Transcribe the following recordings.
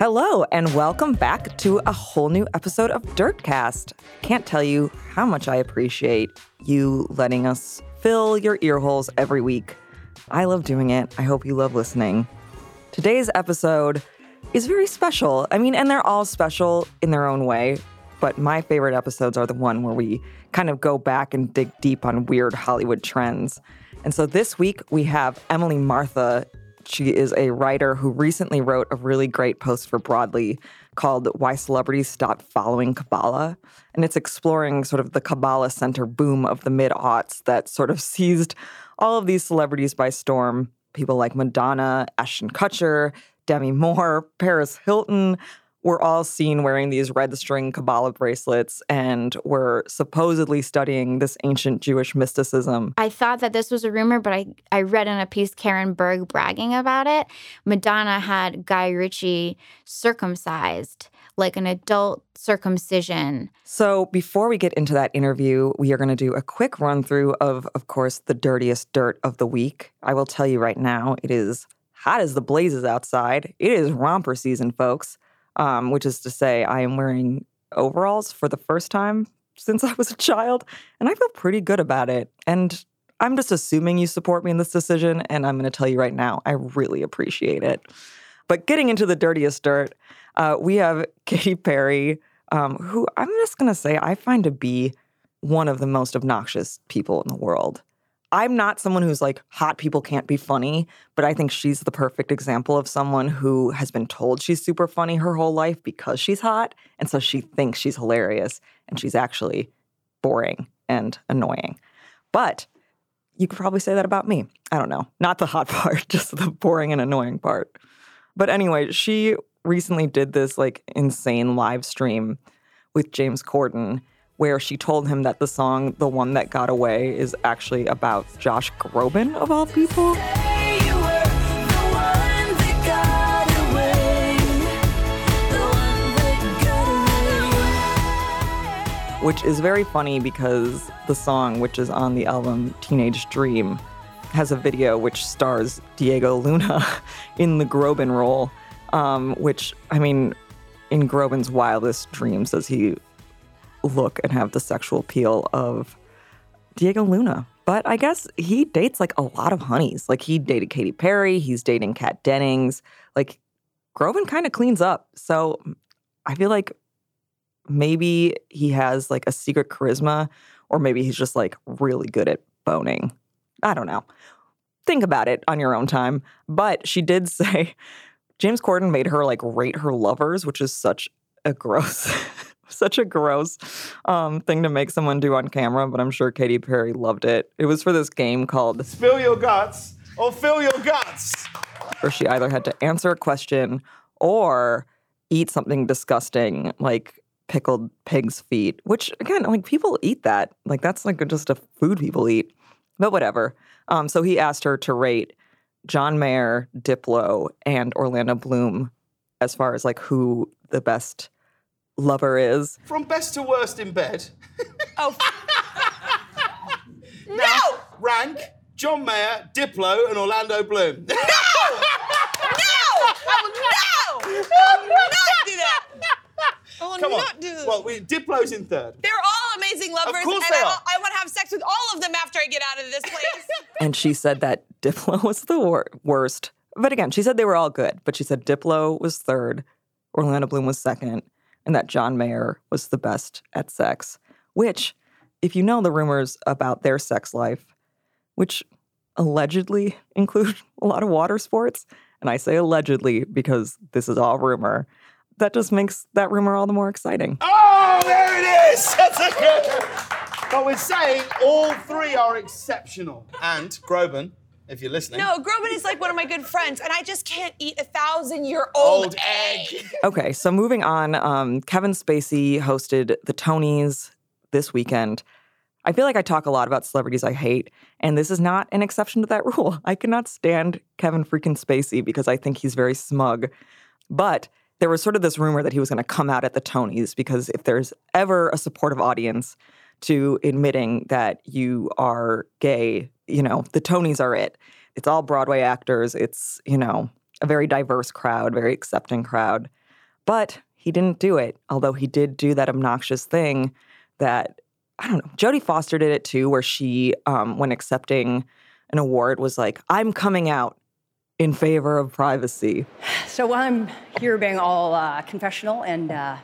Hello, and welcome back to a whole new episode of Dirtcast. Can't tell you how much I appreciate you letting us fill your ear holes every week. I love doing it. I hope you love listening. Today's episode is very special. I mean, and they're all special in their own way, but my favorite episodes are the one where we kind of go back and dig deep on weird Hollywood trends. And so this week we have Emily Martha. She is a writer who recently wrote a really great post for Broadly called Why Celebrities Stop Following Kabbalah. And it's exploring sort of the Kabbalah center boom of the mid aughts that sort of seized all of these celebrities by storm. People like Madonna, Ashton Kutcher, Demi Moore, Paris Hilton were all seen wearing these red string Kabbalah bracelets and were supposedly studying this ancient Jewish mysticism. I thought that this was a rumor, but I, I read in a piece Karen Berg bragging about it. Madonna had Guy Ritchie circumcised, like an adult circumcision. So before we get into that interview, we are going to do a quick run through of, of course, the dirtiest dirt of the week. I will tell you right now, it is hot as the blazes outside. It is romper season, folks um, which is to say, I am wearing overalls for the first time since I was a child, and I feel pretty good about it. And I'm just assuming you support me in this decision, and I'm going to tell you right now, I really appreciate it. But getting into the dirtiest dirt, uh, we have Katy Perry, um, who I'm just going to say I find to be one of the most obnoxious people in the world. I'm not someone who's like, hot people can't be funny, but I think she's the perfect example of someone who has been told she's super funny her whole life because she's hot. And so she thinks she's hilarious and she's actually boring and annoying. But you could probably say that about me. I don't know. Not the hot part, just the boring and annoying part. But anyway, she recently did this like insane live stream with James Corden where she told him that the song The One That Got Away is actually about Josh Groban, of all people. Which is very funny because the song, which is on the album Teenage Dream, has a video which stars Diego Luna in the Groban role, um, which, I mean, in Groban's wildest dreams does he look and have the sexual appeal of Diego Luna. But I guess he dates like a lot of honeys. Like he dated Katy Perry, he's dating Kat Dennings. Like Groban kind of cleans up. So I feel like maybe he has like a secret charisma, or maybe he's just like really good at boning. I don't know. Think about it on your own time. But she did say James Corden made her like rate her lovers, which is such a gross such a gross um, thing to make someone do on camera, but I'm sure Katy Perry loved it. It was for this game called Spill Your Guts or Fill Your Guts. Where she either had to answer a question or eat something disgusting like pickled pig's feet, which again, like people eat that. Like that's like just a food people eat. But whatever. Um, so he asked her to rate John Mayer, Diplo, and Orlando Bloom as far as like who the best lover is. From best to worst in bed. Oh. Now, no! Rank John Mayer, Diplo, and Orlando Bloom. No! No! I will no! I will not do that. I will Come on. not do that. Well, we, Diplo's in third. They're all amazing lovers, of course and they I, are. I want to have sex with all of them after I get out of this place. And she said that Diplo was the wor- worst. But again, she said they were all good, but she said Diplo was third, Orlando Bloom was second, and that John Mayer was the best at sex. Which, if you know the rumors about their sex life, which allegedly include a lot of water sports, and I say allegedly because this is all rumor, that just makes that rumor all the more exciting. Oh, there it is! That's a good. But we're saying all three are exceptional. And Groban, if you're listening. no, Groban is like one of my good friends, and I just can't eat a thousand year old Old egg. egg. Okay, so moving on, um, Kevin Spacey hosted the Tonys this weekend. I feel like I talk a lot about celebrities I hate, and this is not an exception to that rule. I cannot stand Kevin freaking Spacey because I think he's very smug. But there was sort of this rumor that he was going to come out at the Tonys because if there's ever a supportive audience to admitting that you are gay, you know, the Tonys are it. It's all Broadway actors. It's, you know, a very diverse crowd, very accepting crowd. But he didn't do it, although he did do that obnoxious thing that I don't know. Jodie Foster did it too, where she, um, when accepting an award, was like, "I'm coming out in favor of privacy." So while I'm here being all uh, confessional, and uh,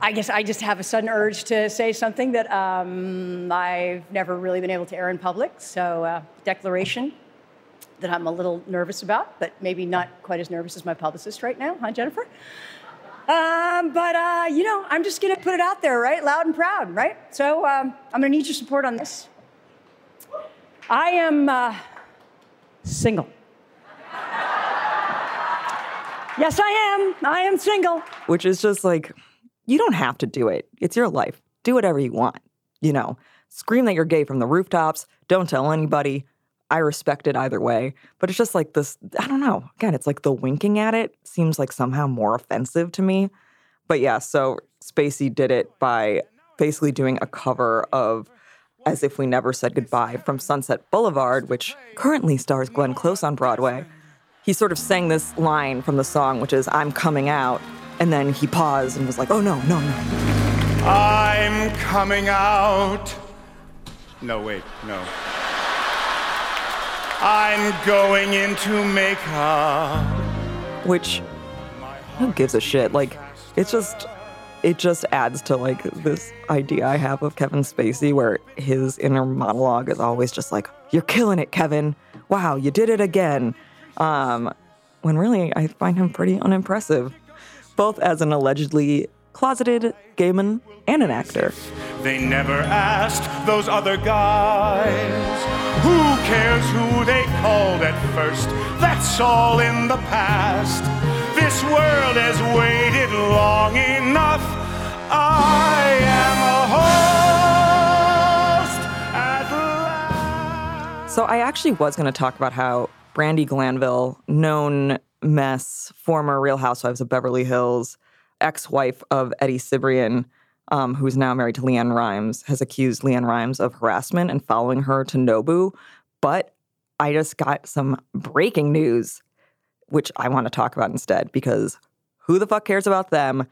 I guess I just have a sudden urge to say something that um, I've never really been able to air in public. So, uh, declaration that I'm a little nervous about, but maybe not quite as nervous as my publicist right now, huh, Jennifer? Um, but uh, you know, I'm just gonna put it out there, right, loud and proud, right? So um, I'm gonna need your support on this. I am uh, single. yes, I am. I am single. which is just like, you don't have to do it. It's your life. Do whatever you want. You know, scream that you're gay from the rooftops. Don't tell anybody. I respect it either way. But it's just like this, I don't know. Again, it's like the winking at it seems like somehow more offensive to me. But yeah, so Spacey did it by basically doing a cover of As If We Never Said Goodbye from Sunset Boulevard, which currently stars Glenn Close on Broadway. He sort of sang this line from the song, which is, I'm coming out. And then he paused and was like, oh no, no, no. I'm coming out. No, wait, no. I'm going into makeup. Which, who gives a shit? Like, it's just, it just adds to like this idea I have of Kevin Spacey where his inner monologue is always just like, you're killing it, Kevin. Wow, you did it again. Um, when really I find him pretty unimpressive, both as an allegedly closeted gay man and an actor. They never asked those other guys. Who cares who they called at first? That's all in the past. This world has waited long enough. I am a host at last. So I actually was going to talk about how Brandi Glanville, known mess, former Real Housewives of Beverly Hills, ex-wife of Eddie Cibrian, um, who's now married to LeAnn Rimes, has accused LeAnn Rimes of harassment and following her to Nobu. But I just got some breaking news, which I want to talk about instead because who the fuck cares about them?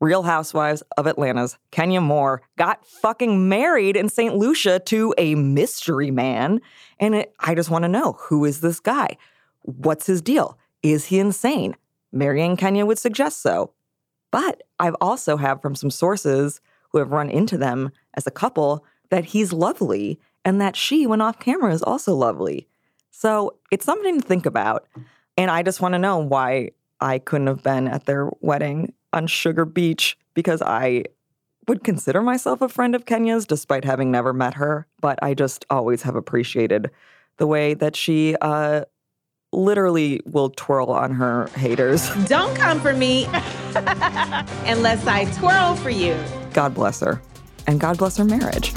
Real Housewives of Atlanta's Kenya Moore got fucking married in St. Lucia to a mystery man. And it, I just want to know who is this guy? What's his deal? Is he insane? Marrying Kenya would suggest so. But I've also have from some sources who have run into them as a couple that he's lovely and that she, when off camera, is also lovely. So it's something to think about. And I just want to know why I couldn't have been at their wedding on Sugar Beach because I would consider myself a friend of Kenya's despite having never met her. But I just always have appreciated the way that she uh, literally will twirl on her haters. Don't come for me unless I twirl for you. God bless her. And God bless her marriage.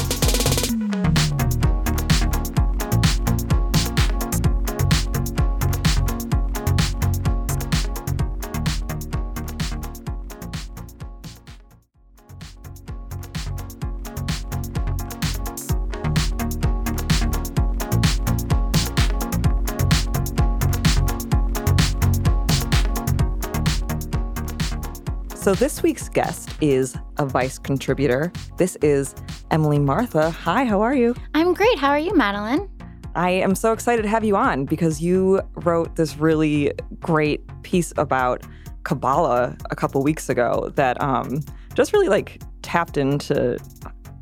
So this week's guest is a Vice contributor. This is Emily Martha. Hi, how are you? I'm great. How are you, Madeline? I am so excited to have you on because you wrote this really great piece about Kabbalah a couple weeks ago that um, just really like tapped into.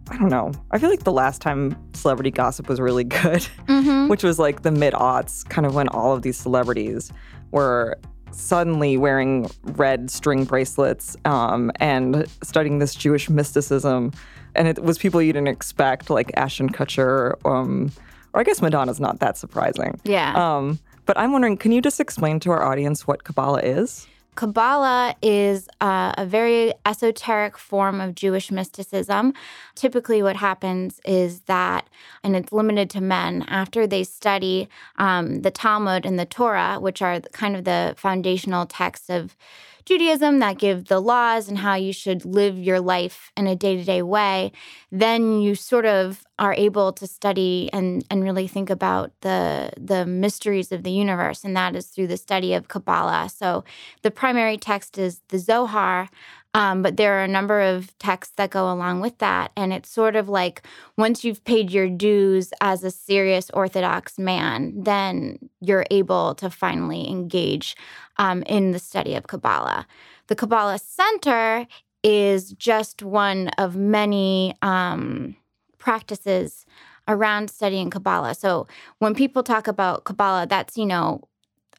I don't know. I feel like the last time celebrity gossip was really good, which was like the mid aughts, kind of when all of these celebrities were suddenly wearing red string bracelets um, and studying this Jewish mysticism. And it was people you didn't expect, like Ashton Kutcher, um, or I guess Madonna's not that surprising. Yeah. Um, but I'm wondering, can you just explain to our audience what Kabbalah is? Kabbalah is uh, a very esoteric form of Jewish mysticism. Typically, what happens is that, and it's limited to men, after they study um, the Talmud and the Torah, which are kind of the foundational texts of Judaism that give the laws and how you should live your life in a day to day way, then you sort of are able to study and, and really think about the, the mysteries of the universe. And that is through the study of Kabbalah. So the primary text is the Zohar, um, but there are a number of texts that go along with that. And it's sort of like once you've paid your dues as a serious Orthodox man, then you're able to finally engage um, in the study of Kabbalah. The Kabbalah Center is just one of many um, practices around studying Kabbalah. So when people talk about Kabbalah, that's, you know,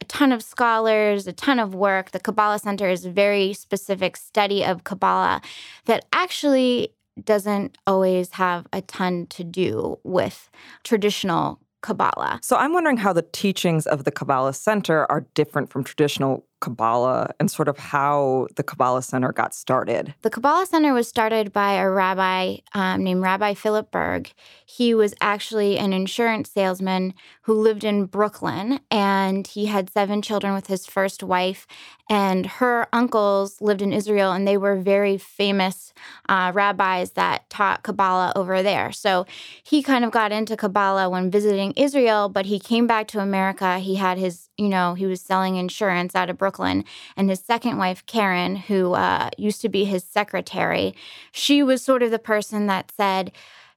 a ton of scholars, a ton of work. The Kabbalah Center is a very specific study of Kabbalah that actually doesn't always have a ton to do with traditional Kabbalah. So I'm wondering how the teachings of the Kabbalah Center are different from traditional Kabbalah and sort of how the Kabbalah Center got started. The Kabbalah Center was started by a rabbi um, named Rabbi Philip Berg. He was actually an insurance salesman who lived in Brooklyn, and he had seven children with his first wife. And her uncles lived in Israel, and they were very famous uh, rabbis that taught Kabbalah over there. So he kind of got into Kabbalah when visiting Israel, but he came back to America. He had his, you know, he was selling insurance out of Brooklyn. And his second wife, Karen, who uh, used to be his secretary, she was sort of the person that said,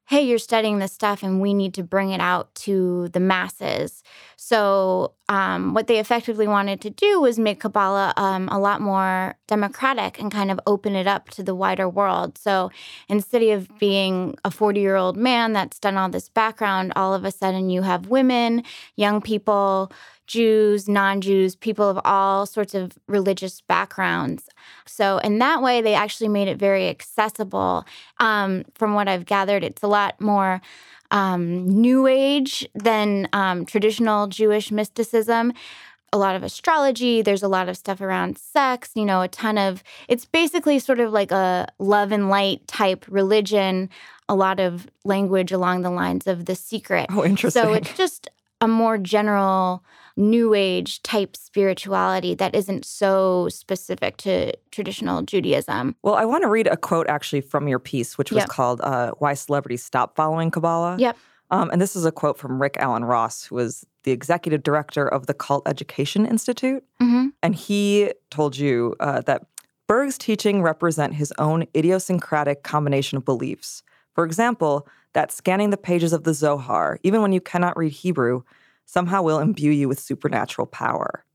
hey, you're studying this stuff and we need to bring it out to the masses. So, um, what they effectively wanted to do was make Kabbalah um, a lot more democratic and kind of open it up to the wider world. So, instead of being a 40 year old man that's done all this background, all of a sudden you have women, young people, Jews, non Jews, people of all sorts of religious backgrounds. So, in that way, they actually made it very accessible. Um, from what I've gathered, it's a lot more um, new age than um, traditional Jewish mysticism. A lot of astrology, there's a lot of stuff around sex, you know, a ton of it's basically sort of like a love and light type religion, a lot of language along the lines of the secret. Oh, interesting. So, it's just a more general new age type spirituality that isn't so specific to traditional Judaism. Well, I want to read a quote actually from your piece, which was Yep. called uh, Why Celebrities Stop Following Kabbalah. Yep. Um, and this is a quote from Rick Alan Ross, who was the executive director of the Cult Education Institute. hmm And he told you uh, that Berg's teaching represent his own idiosyncratic combination of beliefs. For example, that scanning the pages of the Zohar, even when you cannot read Hebrew, somehow will imbue you with supernatural power.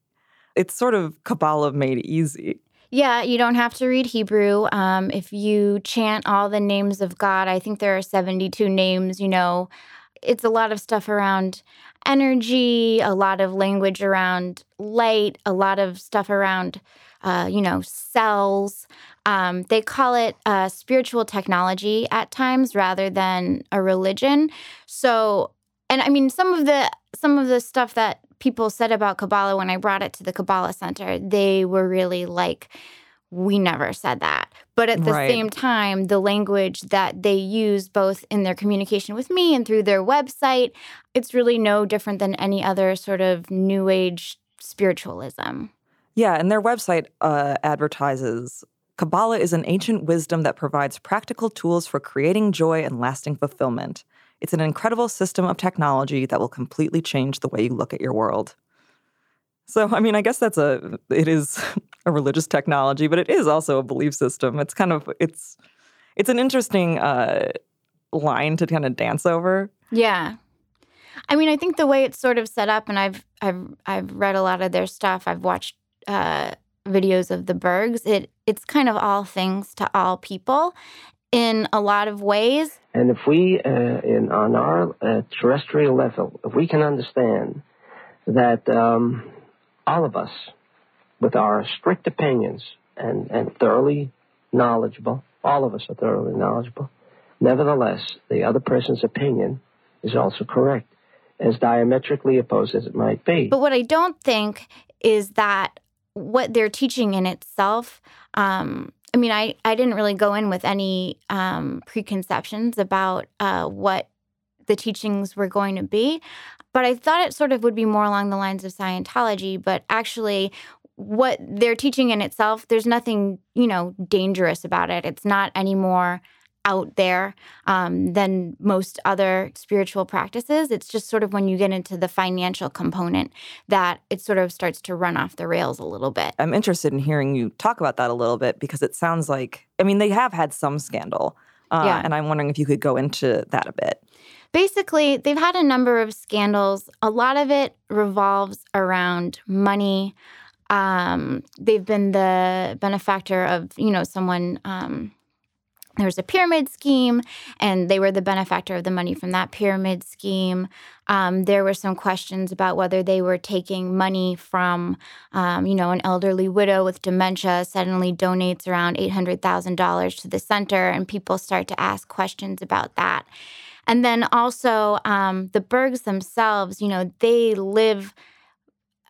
It's sort of Kabbalah made easy. Yeah, you don't have to read Hebrew. Um, if you chant all the names of God, I think there are 72 names, you know, it's a lot of stuff around energy, a lot of language around light, a lot of stuff around, uh, you know, cells. Um, they call it uh, spiritual technology at times rather than a religion. So, and I mean, some of the some of the stuff that people said about Kabbalah when I brought it to the Kabbalah Center, they were really like, we never said that. But at the Right. same time, the language that they use both in their communication with me and through their website, it's really no different than any other sort of new age spiritualism. Yeah, and their website uh, advertises Kabbalah is an ancient wisdom that provides practical tools for creating joy and lasting fulfillment. It's an incredible system of technology that will completely change the way you look at your world. So, I mean, I guess that's a it is a religious technology, but it is also a belief system. It's kind of it's it's an interesting uh, line to kind of dance over. Yeah. I mean, I think the way it's sort of set up, and I've I've I've read a lot of their stuff. I've watched uh, videos of the Bergs. It it's kind of all things to all people in a lot of ways. And if we, uh, in on our uh, terrestrial level, if we can understand that um, all of us, with our strict opinions and, and thoroughly knowledgeable, all of us are thoroughly knowledgeable, nevertheless, the other person's opinion is also correct, as diametrically opposed as it might be. But what I don't think is that what they're teaching in itself. Um, I mean, I, I didn't really go in with any um, preconceptions about uh, what the teachings were going to be, but I thought it sort of would be more along the lines of Scientology. But actually, what they're teaching in itself, there's nothing, you know, dangerous about it. It's not any more out there um, than most other spiritual practices. It's just sort of when you get into the financial component that it sort of starts to run off the rails a little bit. I'm interested in hearing you talk about that a little bit because it sounds like, I mean, they have had some scandal. Uh, Yeah. And I'm wondering if you could go into that a bit. Basically, they've had a number of scandals. A lot of it revolves around money. Um, they've been the benefactor of, you know, someone. Um, there was a pyramid scheme, and they were the benefactor of the money from that pyramid scheme. Um, there were some questions about whether they were taking money from, um, you know, an elderly widow with dementia suddenly donates around $800,000 to the center, and people start to ask questions about that. And then also um, the Bergs themselves, you know, they live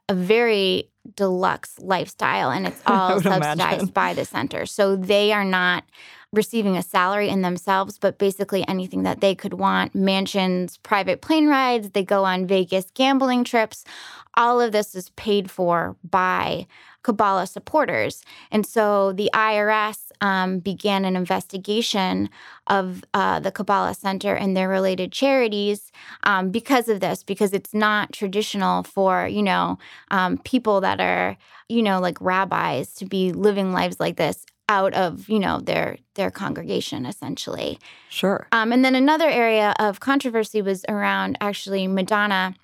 a very deluxe lifestyle and it's all subsidized imagine. by the center. So they are not receiving a salary in themselves, but basically anything that they could want mansions, private plane rides, they go on Vegas gambling trips. All of this is paid for by Kabbalah supporters. And so the IRS um, began an investigation of uh, the Kabbalah Center and their related charities um, because of this, because it's not traditional for, you know, um, people that are, you know, like rabbis to be living lives like this out of, you know, their their congregation essentially. Sure. Um, and then another area of controversy was around actually Madonna,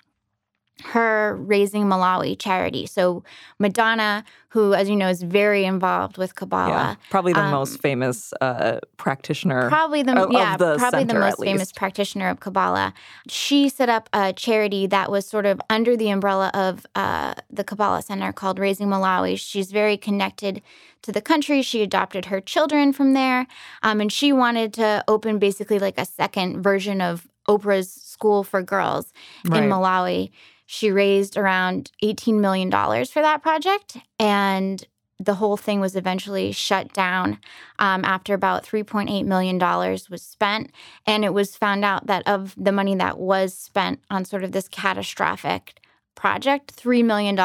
her Raising Malawi charity. So Madonna, who, as you know, is very involved with Kabbalah. Yeah. Probably the um, most famous uh, practitioner. Probably the of- of yeah, the probably the center, at most famous practitioner of Kabbalah. She set up a charity that was sort of under the umbrella of uh, the Kabbalah Center called Raising Malawi. She's very connected to the country. She adopted her children from there, um, and she wanted to open basically like a second version of Oprah's School for Girls Right. in Malawi. She raised around $18 million for that project. And the whole thing was eventually shut down um, after about $3.8 million was spent. And it was found out that of the money that was spent on sort of this catastrophic project, $3 million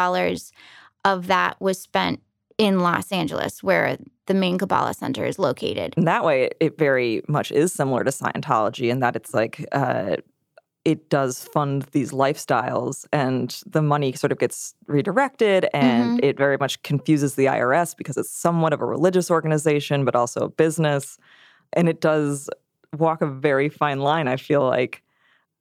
of that was spent in Los Angeles, where the main Kabbalah Center is located. In that way, it very much is similar to Scientology in that it's like uh, it does fund these lifestyles and the money sort of gets redirected and Mm-hmm. it very much confuses the IRS because it's somewhat of a religious organization, but also a business. And it does walk a very fine line, I feel like.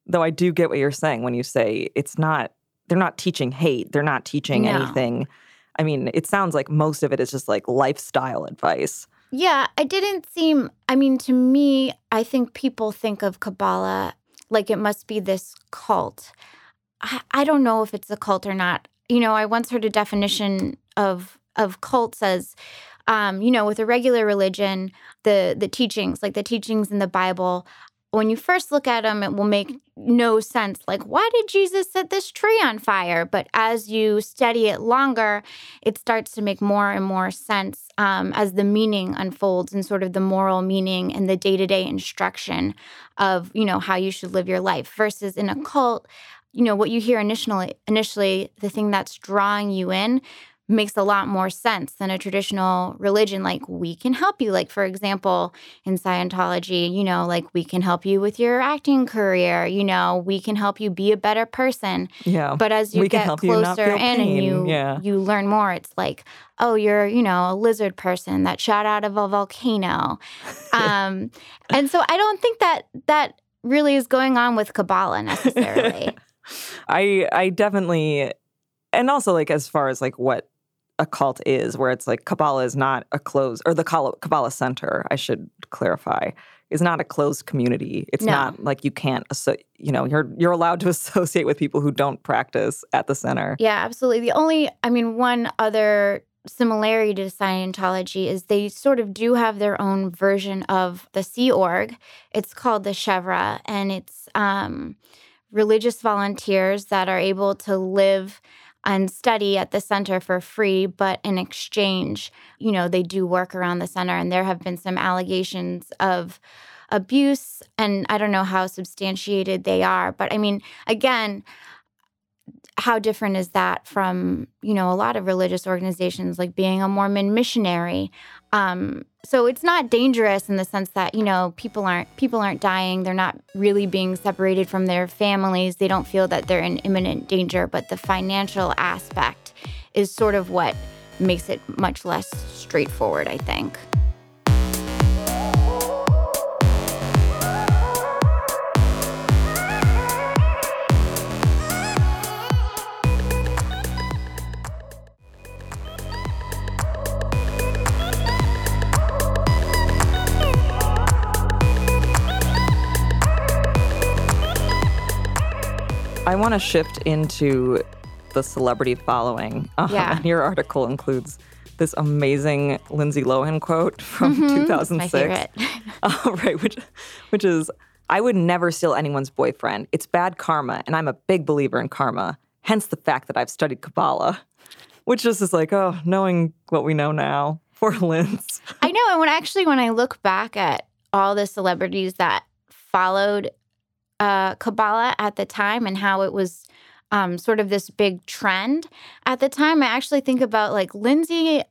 Though I do get what you're saying when you say it's not, they're not teaching hate, they're not teaching No. anything. I mean, it sounds like most of it is just like lifestyle advice. Yeah, it didn't seem. I mean, to me, I think people think of Kabbalah like it must be this cult. I, I don't know if it's a cult or not. You know, I once heard a definition of of cults as, um, you know, with a regular religion, the the teachings, like the teachings in the Bible, when you first look at them, it will make no sense. Like, why did Jesus set this tree on fire? But as you study it longer, it starts to make more and more sense um, as the meaning unfolds and sort of the moral meaning and the day to day instruction of, you know, how you should live your life versus in a cult. You know what you hear initially. Initially, the thing that's drawing you in makes a lot more sense than a traditional religion. Like we can help you. Like for example in scientology you know like we can help you with your acting career. You know we can help you be a better person. Yeah. but as you We get help you closer in and you Yeah. you learn more it's like oh you're you know a lizard person that shot out of a volcano. Um and so i don't think that that really is going on with kabbalah necessarily. I I definitely and also like as far as like what a cult is, where it's like Kabbalah is not a closed or the Kabbalah Center, I should clarify, is not a closed community. It's No. not like you can't you know, you're you're allowed to associate with people who don't practice at the center. Yeah, absolutely. The only, I mean, one other similarity to Scientology is they sort of do have their own version of the Sea Org. It's called the Chevra, and it's um, religious volunteers that are able to live and study at the center for free, but in exchange, you know, they do work around the center. And there have been some allegations of abuse, and I don't know how substantiated they are. But I mean, again, how different is that from you know a lot of religious organizations like being a mormon missionary um, so it's not dangerous in the sense that you know people aren't people aren't dying. They're not really being separated from their families. They don't feel that they're in imminent danger but the financial aspect is sort of what makes it much less straightforward i think I want to shift into the celebrity following. Um, Yeah. and your article includes this amazing Lindsay Lohan quote from Mhm. 2006. My favorite. Uh, right, which, which is, I would never steal anyone's boyfriend. It's bad karma, and I'm a big believer in karma. Hence the fact that I've studied Kabbalah, which just is like, oh, knowing what we know now. Poor Linz. I know. And when actually, when I look back at all the celebrities that followed uh, Kabbalah at the time and how it was um, sort of this big trend at the time, I actually think about like Lindsay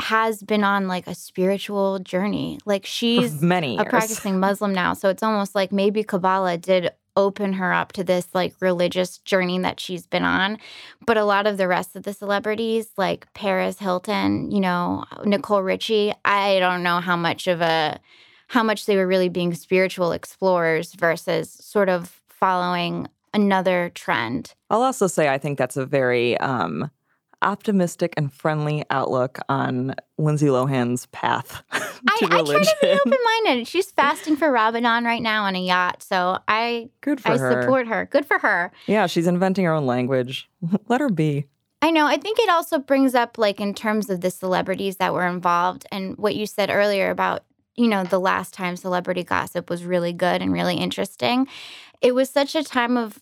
has been on like a spiritual journey. Like she's many a practicing Muslim now. So it's almost like maybe Kabbalah did open her up to this like religious journey that she's been on. But a lot of the rest of the celebrities, like Paris Hilton, you know, Nicole Richie, I don't know how much of a how much they were really being spiritual explorers versus sort of following another trend. I'll also say I think that's a very um, optimistic and friendly outlook on Lindsay Lohan's path to I, I try to be open minded. She's fasting for Ramadan right now on a yacht. So I Good for I her. support her. Good for her. yeah, she's inventing her own language. Let her be. I know. I think it also brings up, like, in terms of the celebrities that were involved and what you said earlier about, you know, the last time celebrity gossip was really good and really interesting. It was such a time of,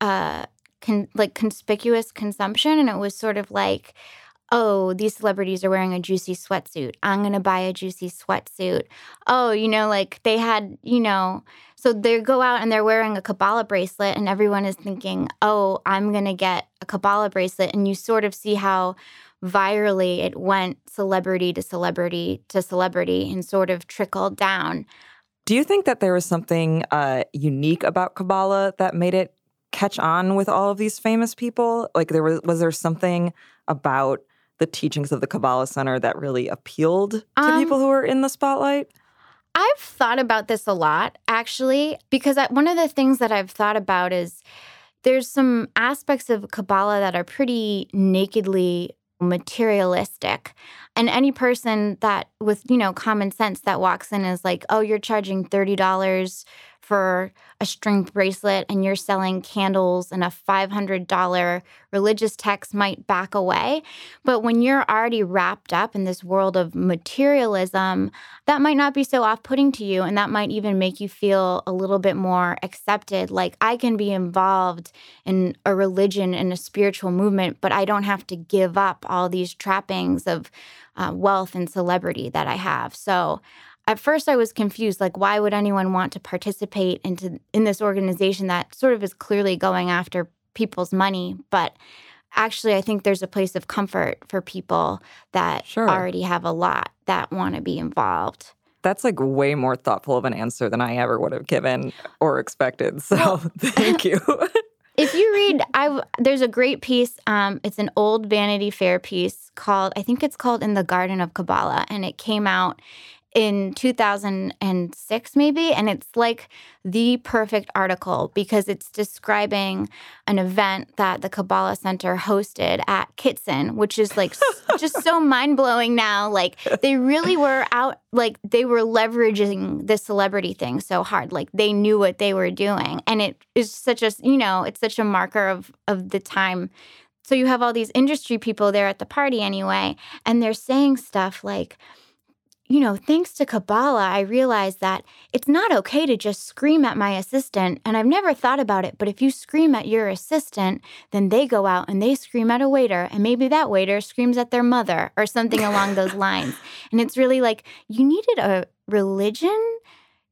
uh, con- like, conspicuous consumption. And it was sort of like, oh, these celebrities are wearing a juicy sweatsuit. I'm going to buy a juicy sweatsuit. Oh, you know, like they had, you know, so they go out and they're wearing a Kabbalah bracelet, and everyone is thinking, oh, I'm going to get a Kabbalah bracelet. And you sort of see how virally it went celebrity to celebrity to celebrity and sort of trickled down. Do you think that there was something uh, unique about Kabbalah that made it catch on with all of these famous people? Like, there was was there something about the teachings of the Kabbalah Center that really appealed to Um, people who were in the spotlight? I've thought about this a lot, actually, because I, one of the things that I've thought about is there's some aspects of Kabbalah that are pretty nakedly materialistic. And any person that, with, you know, common sense that walks in is like, oh, you're charging $30 for a string bracelet and you're selling candles and a $500 religious text might back away. But when you're already wrapped up in this world of materialism, that might not be so off putting to you. And that might even make you feel a little bit more accepted. Like, I can be involved in a religion and a spiritual movement, but I don't have to give up all these trappings of uh, wealth and celebrity that I have. So, at first I was confused like why would anyone want to participate into in this organization that sort of is clearly going after people's money but actually I think there's a place of comfort for people that Sure. already have a lot that want to be involved. That's like way more thoughtful of an answer than I ever would have given or expected. So thank you. If you read, I there's a great piece. Um, it's an old Vanity Fair piece called I think it's called "In the Garden of Kabbalah," and it came out in 2006 maybe and it's like the perfect article because it's describing an event that the Kabbalah Center hosted at Kitson which is like just so mind-blowing now. Like they really were out like they were leveraging the celebrity thing so hard. Like they knew what they were doing and it is such a you know it's such a marker of of the time. So you have all these industry people there at the party anyway and they're saying stuff like you know, thanks to Kabbalah, I realized that it's not okay to just scream at my assistant. And I've never thought about it, but if you scream at your assistant, then they go out and they scream at a waiter, and maybe that waiter screams at their mother or something along those lines. And it's really like you needed a religion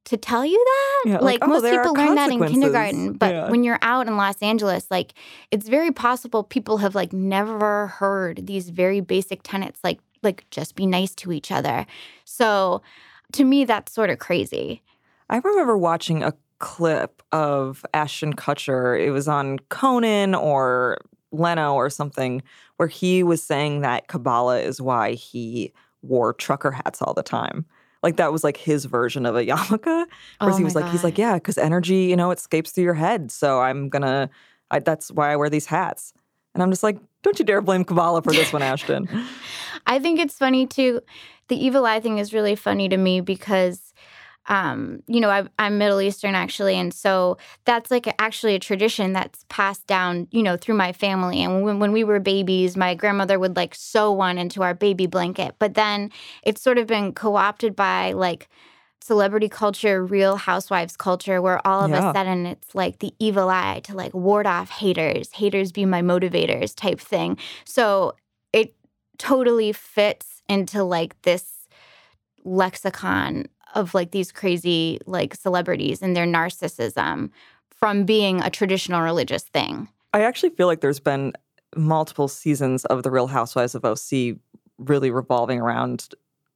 to tell you that. Yeah, like, like oh, most people learn that in kindergarten, but Yeah. when you're out in Los Angeles, like it's very possible people have like never heard these very basic tenets like like just be nice to each other. So to me that's sort of crazy. I remember watching a clip of Ashton Kutcher. It was on Conan or Leno or something, where he was saying that Kabbalah is why he wore trucker hats all the time. Like that was like his version of a yarmulke. Whereas Oh he was like, he's like, yeah, because energy, you know, it escapes through your head. So I'm gonna, I, that's why I wear these hats. And I'm just like, don't you dare blame Kabbalah for this one, Ashton. I think it's funny too. The evil eye thing is really funny to me because, um, you know, I, I'm Middle Eastern actually, and so that's like actually a tradition that's passed down, you know, through my family. And when when we were babies, my grandmother would like sew one into our baby blanket, but then it's sort of been co-opted by like celebrity culture, real housewives culture, where all of Yeah. a sudden it's like the evil eye to like ward off haters, haters be my motivators type thing. So it totally fits into like this lexicon of like these crazy like celebrities and their narcissism from being a traditional religious thing. I actually feel like there's been multiple seasons of The Real Housewives of OC really revolving around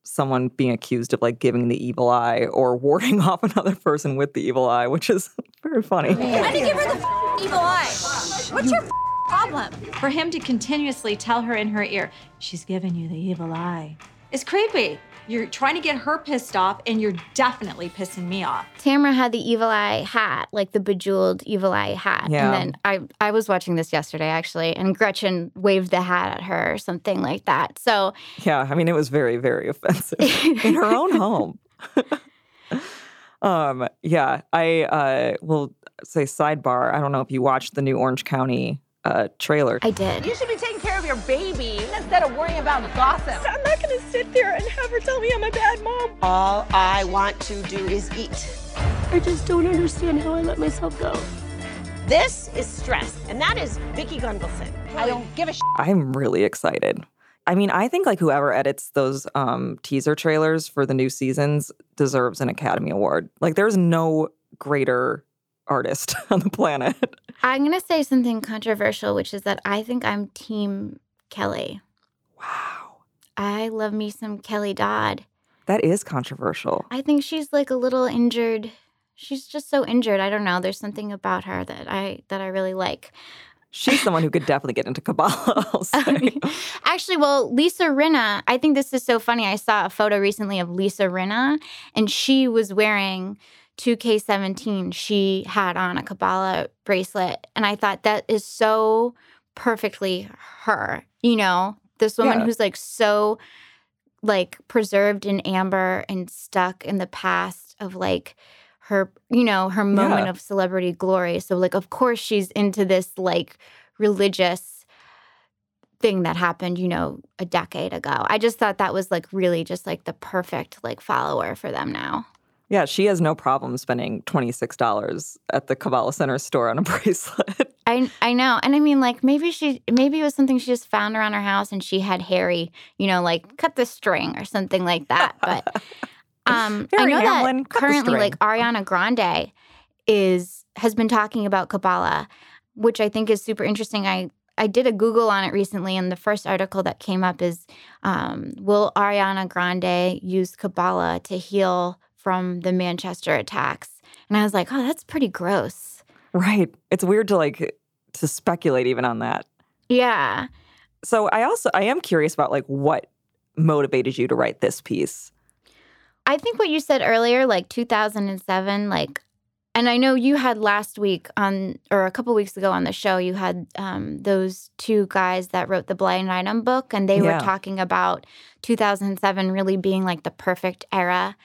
someone being accused of like giving the evil eye or warding off another person with the evil eye, which is very funny. I didn't give her the f- evil eye. What's your f- problem? For him to continuously tell her in her ear, she's giving you the evil eye. It's creepy. You're trying to get her pissed off, and you're definitely pissing me off. Tamara had the evil eye hat, like the bejeweled evil eye hat. Yeah. And then I I was watching this yesterday actually, and Gretchen waved the hat at her or something like that. So Yeah, I mean, it was very, very offensive in her own home. um, yeah, I uh, will say sidebar. I don't know if you watched the new Orange County uh, trailer. I did. You should be taking care of your baby instead of worrying about gossip. I'm not gonna sit there and have her tell me I'm a bad mom. All I want to do is eat. I just don't understand how I let myself go. This is stress, and that is Vicki Gunvalson. I don't give a sh- I'm really excited. I mean, I think like whoever edits those um, teaser trailers for the new seasons deserves an Academy Award. Like, there's no greater artist on the planet. I'm gonna say something controversial, which is that I think I'm team Kelly. Wow, I love me some Kelly Dodd. that is controversial. I think she's like a little injured. She's just so injured. I don't know. There's something about her that I that I really like. She's someone who could definitely get into Kabbalah. Say. Actually, well, Lisa Rinna, I think this is so funny. I saw a photo recently of Lisa Rinna, and she was wearing 2K17. She had on a Kabbalah bracelet. And I thought that is so perfectly her, you know, this woman Yeah. who's like so like preserved in amber and stuck in the past of like her, you know, her moment Yeah. of celebrity glory. So like of course she's into this like religious thing that happened, you know, a decade ago. I just thought that was like really just like the perfect like follower for them now. Yeah, she has no problem spending $26 at the Kabbalah Center store on a bracelet. I I know. And I mean like maybe she maybe it was something she just found around her house and she had Harry, you know, like cut the string or something like that. But um I know Hamlin, that currently like Ariana Grande is has been talking about Kabbalah, which I think is super interesting. I I did a Google on it recently, and the first article that came up is um, Will Ariana Grande use Kabbalah to heal from the Manchester attacks? And I was like, oh, that's pretty gross. right. It's weird to like to speculate even on that. Yeah. So I also I am curious about like what motivated you to write this piece. I think what you said earlier, like 2007, like, and I know you had last week on, or a couple weeks ago on the show, you had um, those two guys that wrote the Blind Item book, and they Yeah. were talking about 2007 really being like the perfect era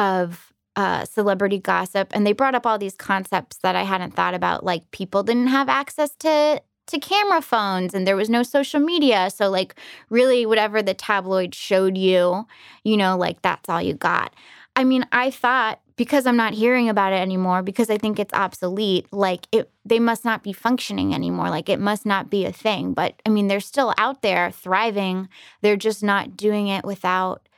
of uh, celebrity gossip. And they brought up all these concepts that I hadn't thought about, like people didn't have access to to camera phones and there was no social media so like really whatever the tabloid showed you you know like that's all you got i mean i thought because i'm not hearing about it anymore because i think it's obsolete like it they must not be functioning anymore like it must not be a thing but i mean they're still out there thriving they're just not doing it without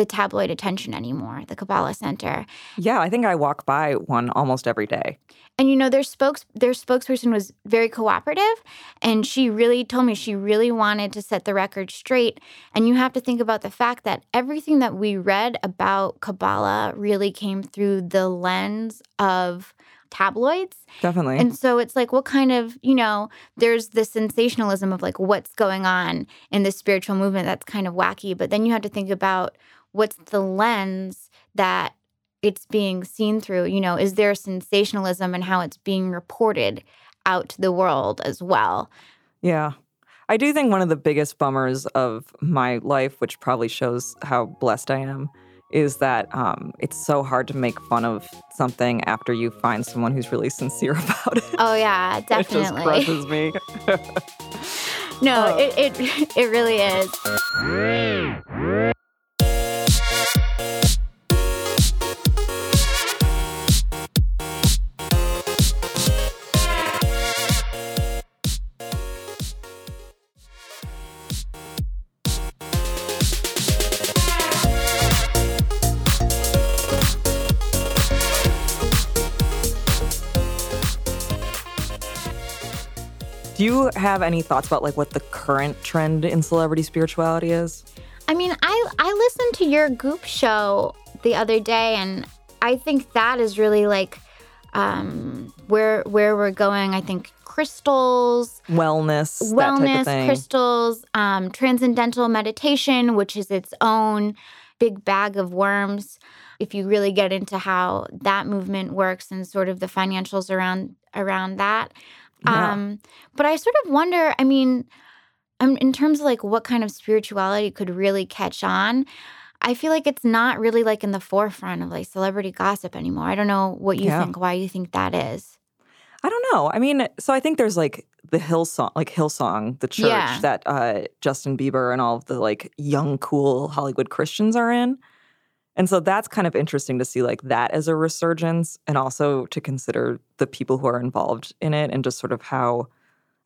the tabloid attention anymore, the Kabbalah Center. Yeah, I think I walk by one almost every day. And you know, their spokes their spokesperson was very cooperative and she really told me she really wanted to set the record straight. And you have to think about the fact that everything that we read about Kabbalah really came through the lens of tabloids. Definitely. And so it's like, what kind of, you know, there's the sensationalism of like what's going on in the spiritual movement that's kind of wacky. But then you have to think about what's the lens that it's being seen through. You know, is there sensationalism and how it's being reported out to the world as well? Yeah. I do think one of the biggest bummers of my life, which probably shows how blessed I am, is that um, it's so hard to make fun of something after you find someone who's really sincere about it. Oh yeah, definitely. it just crushes me. no, it, it it really is. You have any thoughts about like what the current trend in celebrity spirituality is? I mean, I I listened to your Goop show the other day, and I think that is really like um, where where we're going. I think crystals, wellness, wellness, crystals, um, transcendental meditation, which is its own big bag of worms. If you really get into how that movement works and sort of the financials around around that, Yeah. um, but I sort of wonder, I mean, um, in terms of like what kind of spirituality could really catch on, I feel like it's not really like in the forefront of like celebrity gossip anymore. I don't know what you Yeah. think, why you think that is. I don't know. I mean, so I think there's like the Hillsong, like Hillsong, the church Yeah. that uh, Justin Bieber and all of the like young, cool Hollywood Christians are in. And so that's kind of interesting to see like that as a resurgence and also to consider the people who are involved in it and just sort of how,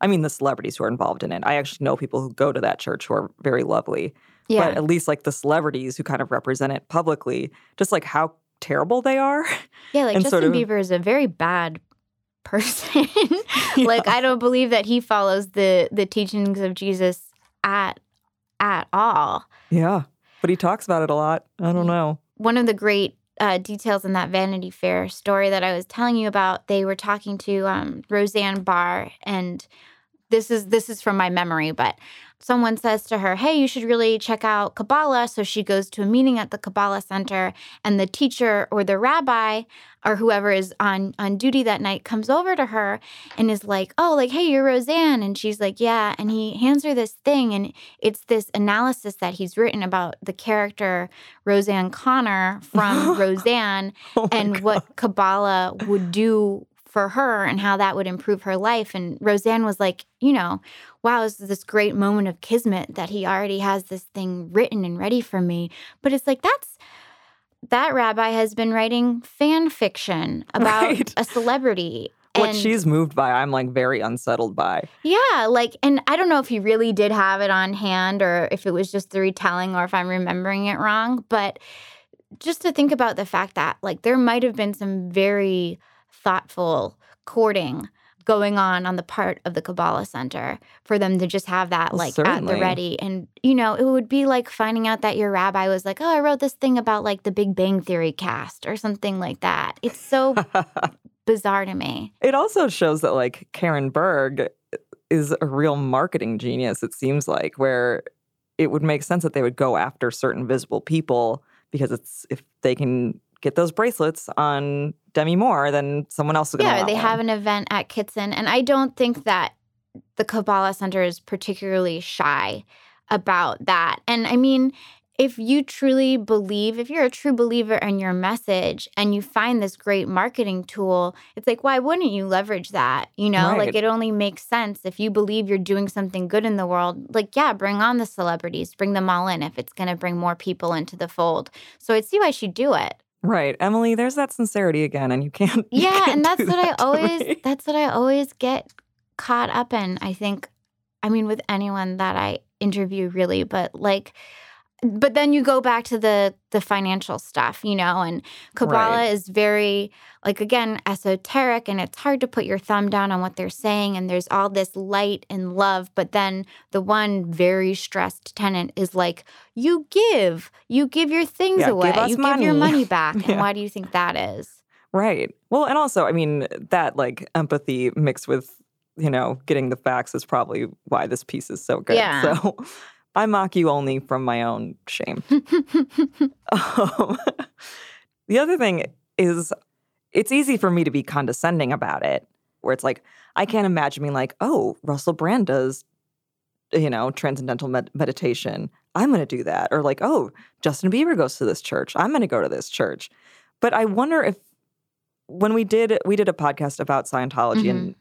I mean, the celebrities who are involved in it. I actually know people who go to that church who are very lovely. Yeah. But at least like the celebrities who kind of represent it publicly, just like how terrible they are. Yeah, like Justin sort of- Bieber is a very bad person. like I don't believe that he follows the the teachings of Jesus at at all. Yeah. But he talks about it a lot. I don't know. One of the great uh, details in that Vanity Fair story that I was telling you about, they were talking to um, Roseanne Barr, and this is this is from my memory, but someone says to her, "Hey, you should really check out Kabbalah." So she goes to a meeting at the Kabbalah Center, and the teacher or the rabbi or whoever is on on duty that night comes over to her and is like, "Oh, like, hey, you're Roseanne," and she's like, "Yeah," and he hands her this thing, and it's this analysis that he's written about the character Roseanne Connor from Roseanne oh and what Kabbalah would do for her and how that would improve her life. And Roseanne was like, you know, wow, this is this great moment of kismet that he already has this thing written and ready for me. But it's like, that's that rabbi has been writing fan fiction about Right. a celebrity. What and- she's moved by, I'm like very unsettled by. yeah, like, and I don't know if he really did have it on hand or if it was just the retelling or if I'm remembering it wrong, but just to think about the fact that, like, there might have been some very thoughtful courting going on on the part of the Kabbalah Center for them to just have that, Well, like, at the ready. And, you know, it would be like finding out that your rabbi was like, oh, I wrote this thing about, like, the Big Bang Theory cast or something like that. It's so bizarre to me. It also shows that like Karen Berg eh, is a real marketing genius, it seems like, where it would make sense that they would go after certain visible people because it's if they can get those bracelets on Demi Moore, then someone else is going to Yeah, they have an event at Kitson, and I don't think that the Kabbalah Center is particularly shy about that. And I mean, if you truly believe, if you're a true believer in your message and you find this great marketing tool, it's like, why wouldn't you leverage that? You know, like it only makes sense if you believe you're doing something good in the world. Like, yeah, bring on the celebrities, bring them all in if it's going to bring more people into the fold. So I'd see why she'd do it. Right. Emily, there's that sincerity again, and you can't. you Yeah, can't and that's what I that to always me. that's what I always get caught up in. I think I mean with anyone that I interview really, but like but then you go back to the the financial stuff, you know, and Kabbalah Right. is very like again esoteric and it's hard to put your thumb down on what they're saying and there's all this light and love, but then the one very stressed tenant is like you give, you give your things Yeah, give away, us you give your money. money back. And Yeah. why do you think that is? Right. Well, and also, I mean, that like empathy mixed with, you know, getting the facts is probably why this piece is so good. Yeah. So I mock you only from my own shame. um, the other thing is, it's easy for me to be condescending about it, where it's like, I can't imagine being like, oh, Russell Brand does, you know, transcendental med- meditation. I'm going to do that. Or like, oh, Justin Bieber goes to this church. I'm going to go to this church. But I wonder if when we did we did a podcast about Scientology and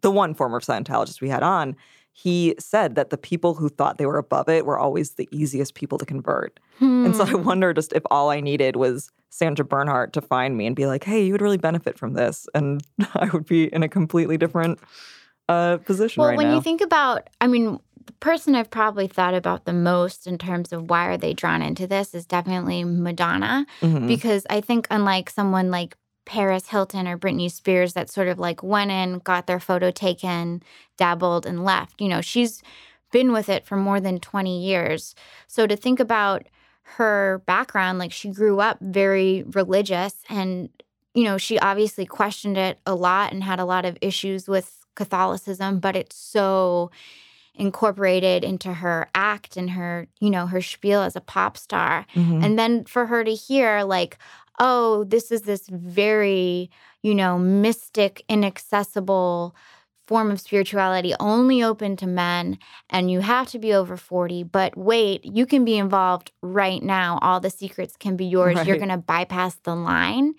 the one former Scientologist we had on, he said that the people who thought they were above it were always the easiest people to convert. And so I Hmm. wonder just if all I needed was Sandra Bernhard to find me and be like, "Hey, you would really benefit from this," and I would be in a completely different uh, position Well, right when now. you think about, I mean, the person I've probably thought about the most in terms of why are they drawn into this is definitely Madonna, Mhm. because I think unlike someone like Paris Hilton or Britney Spears that sort of like went in, got their photo taken, dabbled, and left. You know, she's been with it for more than 20 years. So to think about her background, like she grew up very religious and, you know, she obviously questioned it a lot and had a lot of issues with Catholicism, but it's so incorporated into her act and her, you know, her spiel as a pop star. Mhm. And then for her to hear, like, oh, this is this very, you know, mystic, inaccessible form of spirituality only open to men and you have to be over 40 but wait you can be involved right now. All the secrets can be yours. You're going to bypass the line.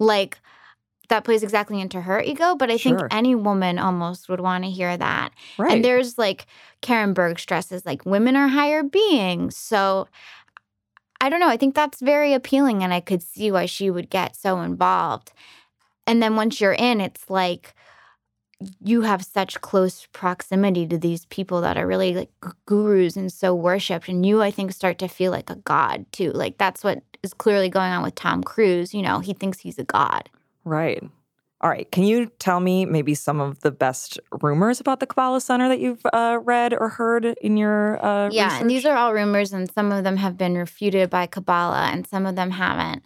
Like that plays exactly into her ego but i think any woman almost would want to hear that. Right. and there's like karen berg stresses like women are higher beings. So I don't know. I think that's very appealing, and I could see why she would get so involved. And then once you're in, it's like you have such close proximity to these people that are really like gurus and so worshipped. And you, I think, start to feel like a god too. Like that's what is clearly going on with Tom Cruise. You know, he thinks he's a god. Right. All right. Can you tell me maybe some of the best rumors about the Kabbalah Center that you've uh, read or heard in your uh, yeah, research? and these are all rumors, and some of them have been refuted by Kabbalah, and some of them haven't.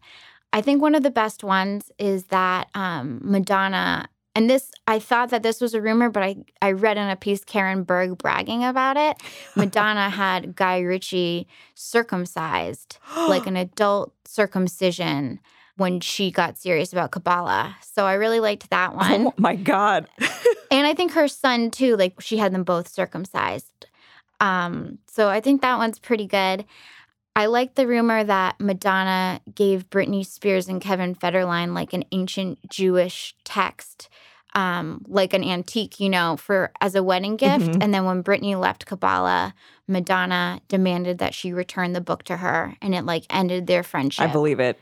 I think one of the best ones is that um, Madonna, and this I thought that this was a rumor, but I I read in a piece Karen Berg bragging about it. Madonna had Guy Ritchie circumcised, like an adult circumcision. When she got serious about Kabbalah. So I really liked that one. Oh my God. And I think her son too, like she had them both circumcised. Um, so I think that one's pretty good. I like the rumor that Madonna gave Britney Spears and Kevin Federline like an ancient Jewish text, um, like an antique, you know, for as a wedding gift. Mhm. And then when Britney left Kabbalah, Madonna demanded that she return the book to her, and it like ended their friendship. I believe it.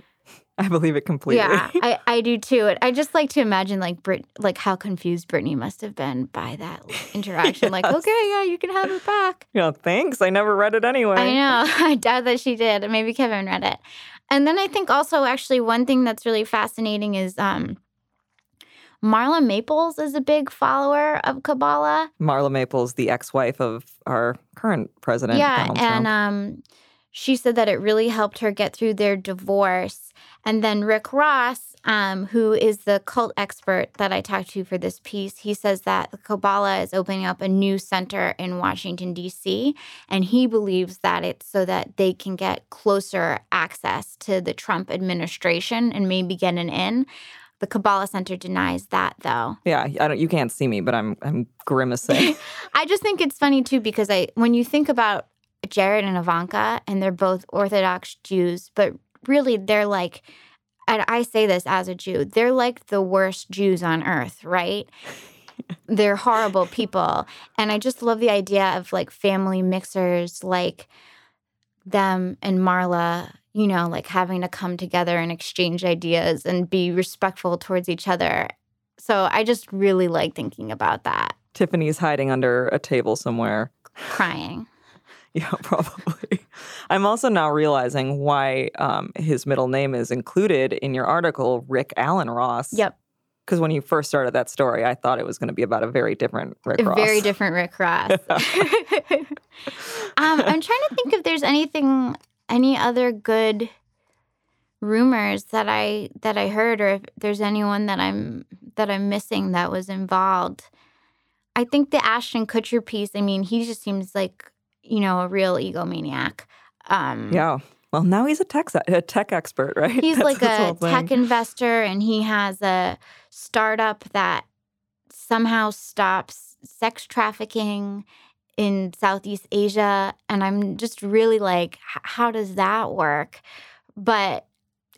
I believe it completely. Yeah, I, I do too. I just like to imagine like Brit, like how confused Britney must have been by that interaction. Like, okay, yeah, you can have it back. yeah, thanks. I never read it anyway. I know. I doubt that she did. Maybe Kevin read it. And then I think also actually one thing that's really fascinating is um Marla Maples is a big follower of Kabbalah. Marla Maples, the ex-wife of our current president, yeah, Donald and Trump. um, she said that it really helped her get through their divorce. And then Rick Ross, um, who is the cult expert that I talked to for this piece, he says that the Kabbalah is opening up a new center in Washington, D.C., and he believes that it's so that they can get closer access to the Trump administration and maybe get an in. The Kabbalah Center denies that, though. yeah, I don't. You can't see me, but I'm I'm grimacing. I just think it's funny too because I when you think about Jared and Ivanka and they're both Orthodox Jews, but really they're like and I say this as a Jew, they're like the worst Jews on earth, right? they're horrible people. And I just love the idea of like family mixers like them and Marla, you know, like having to come together and exchange ideas and be respectful towards each other. So I just really like thinking about that. Tiffany's hiding under a table somewhere. Crying. Yeah, probably. I'm also now realizing why um, his middle name is included in your article, Rick Alan Ross. Yep. Because when you first started that story, I thought it was going to be about a very different Rick A Ross. very different Rick Ross. um, I'm trying to think if there's anything, any other good rumors that I that I heard, or if there's anyone that I'm that I'm missing that was involved. I think the Ashton Kutcher piece. I mean, he just seems like you know a real egomaniac. Um, Yeah. Well, now he's a tech a tech expert, right? He's That's like a tech investor and he has a startup that somehow stops sex trafficking in Southeast Asia. And I'm just really like, how does that work? But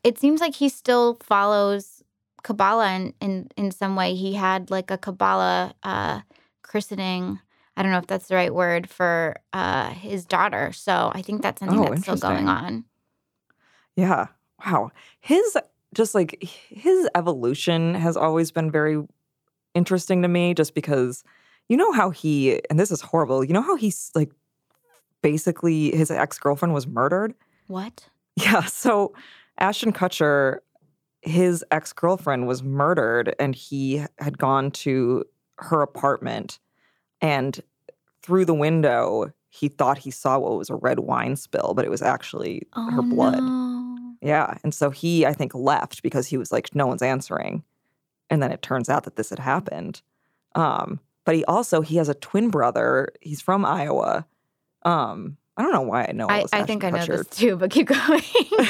it seems like he still follows Kabbalah in, in, in some way. He had like a Kabbalah uh, christening. I don't know if that's the right word for uh, his daughter. So I think that's something Oh, that's still going on. Yeah. Wow. His just like his evolution has always been very interesting to me just because you know how he and this is horrible. You know how he's like basically his ex-girlfriend was murdered? What? Yeah, so Ashton Kutcher his ex-girlfriend was murdered and he had gone to her apartment and through the window he thought he saw what was a red wine spill but it was actually her Oh, blood. no. Yeah. And so he, I think, left because he was like, no one's answering. And then it turns out that this had happened. Um, but he also he has a twin brother. He's from Iowa. Um, I don't know why I know all I. I think I know this too, but keep going.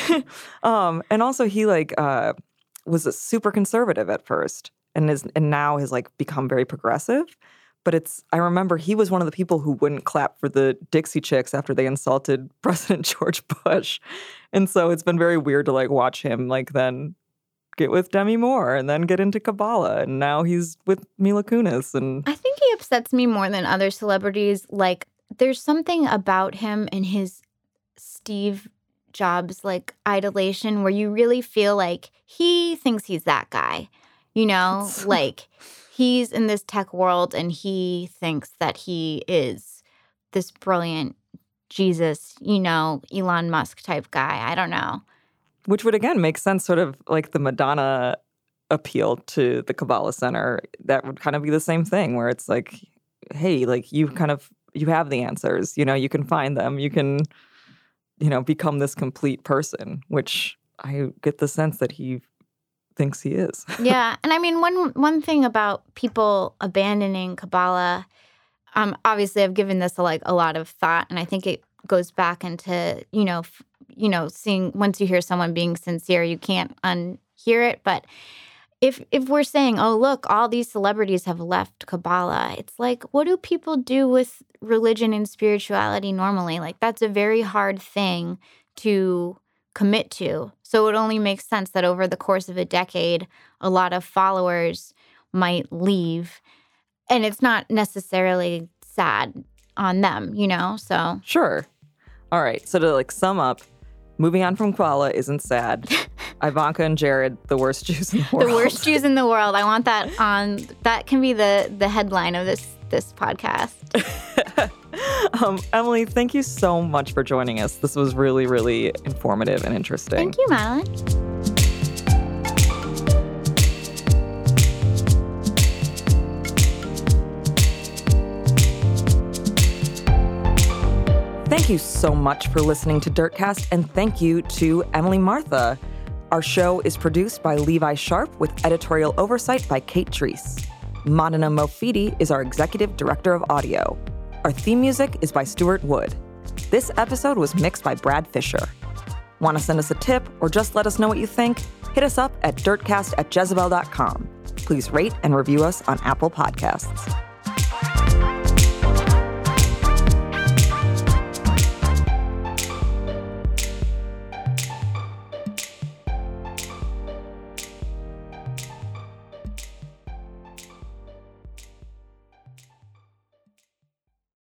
um, and also he like uh was a super conservative at first and is and now has like become very progressive. But it's I remember he was one of the people who wouldn't clap for the Dixie Chicks after they insulted President George Bush. And so it's been very weird to like watch him like then get with Demi Moore and then get into Kabbalah and now he's with Mila Kunis and I think he upsets me more than other celebrities. Like, there's something about him and his Steve Jobs like idolation where you really feel like he thinks he's that guy. You know, like he's in this tech world and he thinks that he is this brilliant Jesus, you know, Elon Musk type guy. I don't know. which would again make sense sort of like the Madonna appeal to the Kabbalah Center. That would kind of be the same thing where it's like, hey, like you kind of you have the answers, you know, you can find them, you can, you know, become this complete person, which I get the sense that he thinks he is. yeah, and I mean one one thing about people abandoning Kabbalah, um, obviously I've given this a, like a lot of thought, and I think it goes back into you know, f- you know, seeing once you hear someone being sincere, you can't unhear it. But if if we're saying, oh look, all these celebrities have left Kabbalah, it's like, what do people do with religion and spirituality normally? Like that's a very hard thing to commit to. So it only makes sense that over the course of a decade, a lot of followers might leave. And it's not necessarily sad on them, you know? So Sure. All right. So to like sum up, moving on from Kabbalah isn't sad. Ivanka and Jared, the worst Jews in the world. the worst Jews in the world. I want that on that can be the the headline of this this podcast. um, Emily, thank you so much for joining us. This was really, really informative and interesting. Thank you, Madeline. Thank you so much for listening to Dirtcast, and thank you to Emily Martha. Our show is produced by Levi Sharpe with editorial oversight by Kate Dries. Mandana Mofidi is our executive director of audio. Our theme music is by Stuart Wood. This episode was mixed by Brad Fisher. Want to send us a tip or just let us know what you think? Hit us up at dirtcast at jezebel.com. Please rate and review us on Apple Podcasts.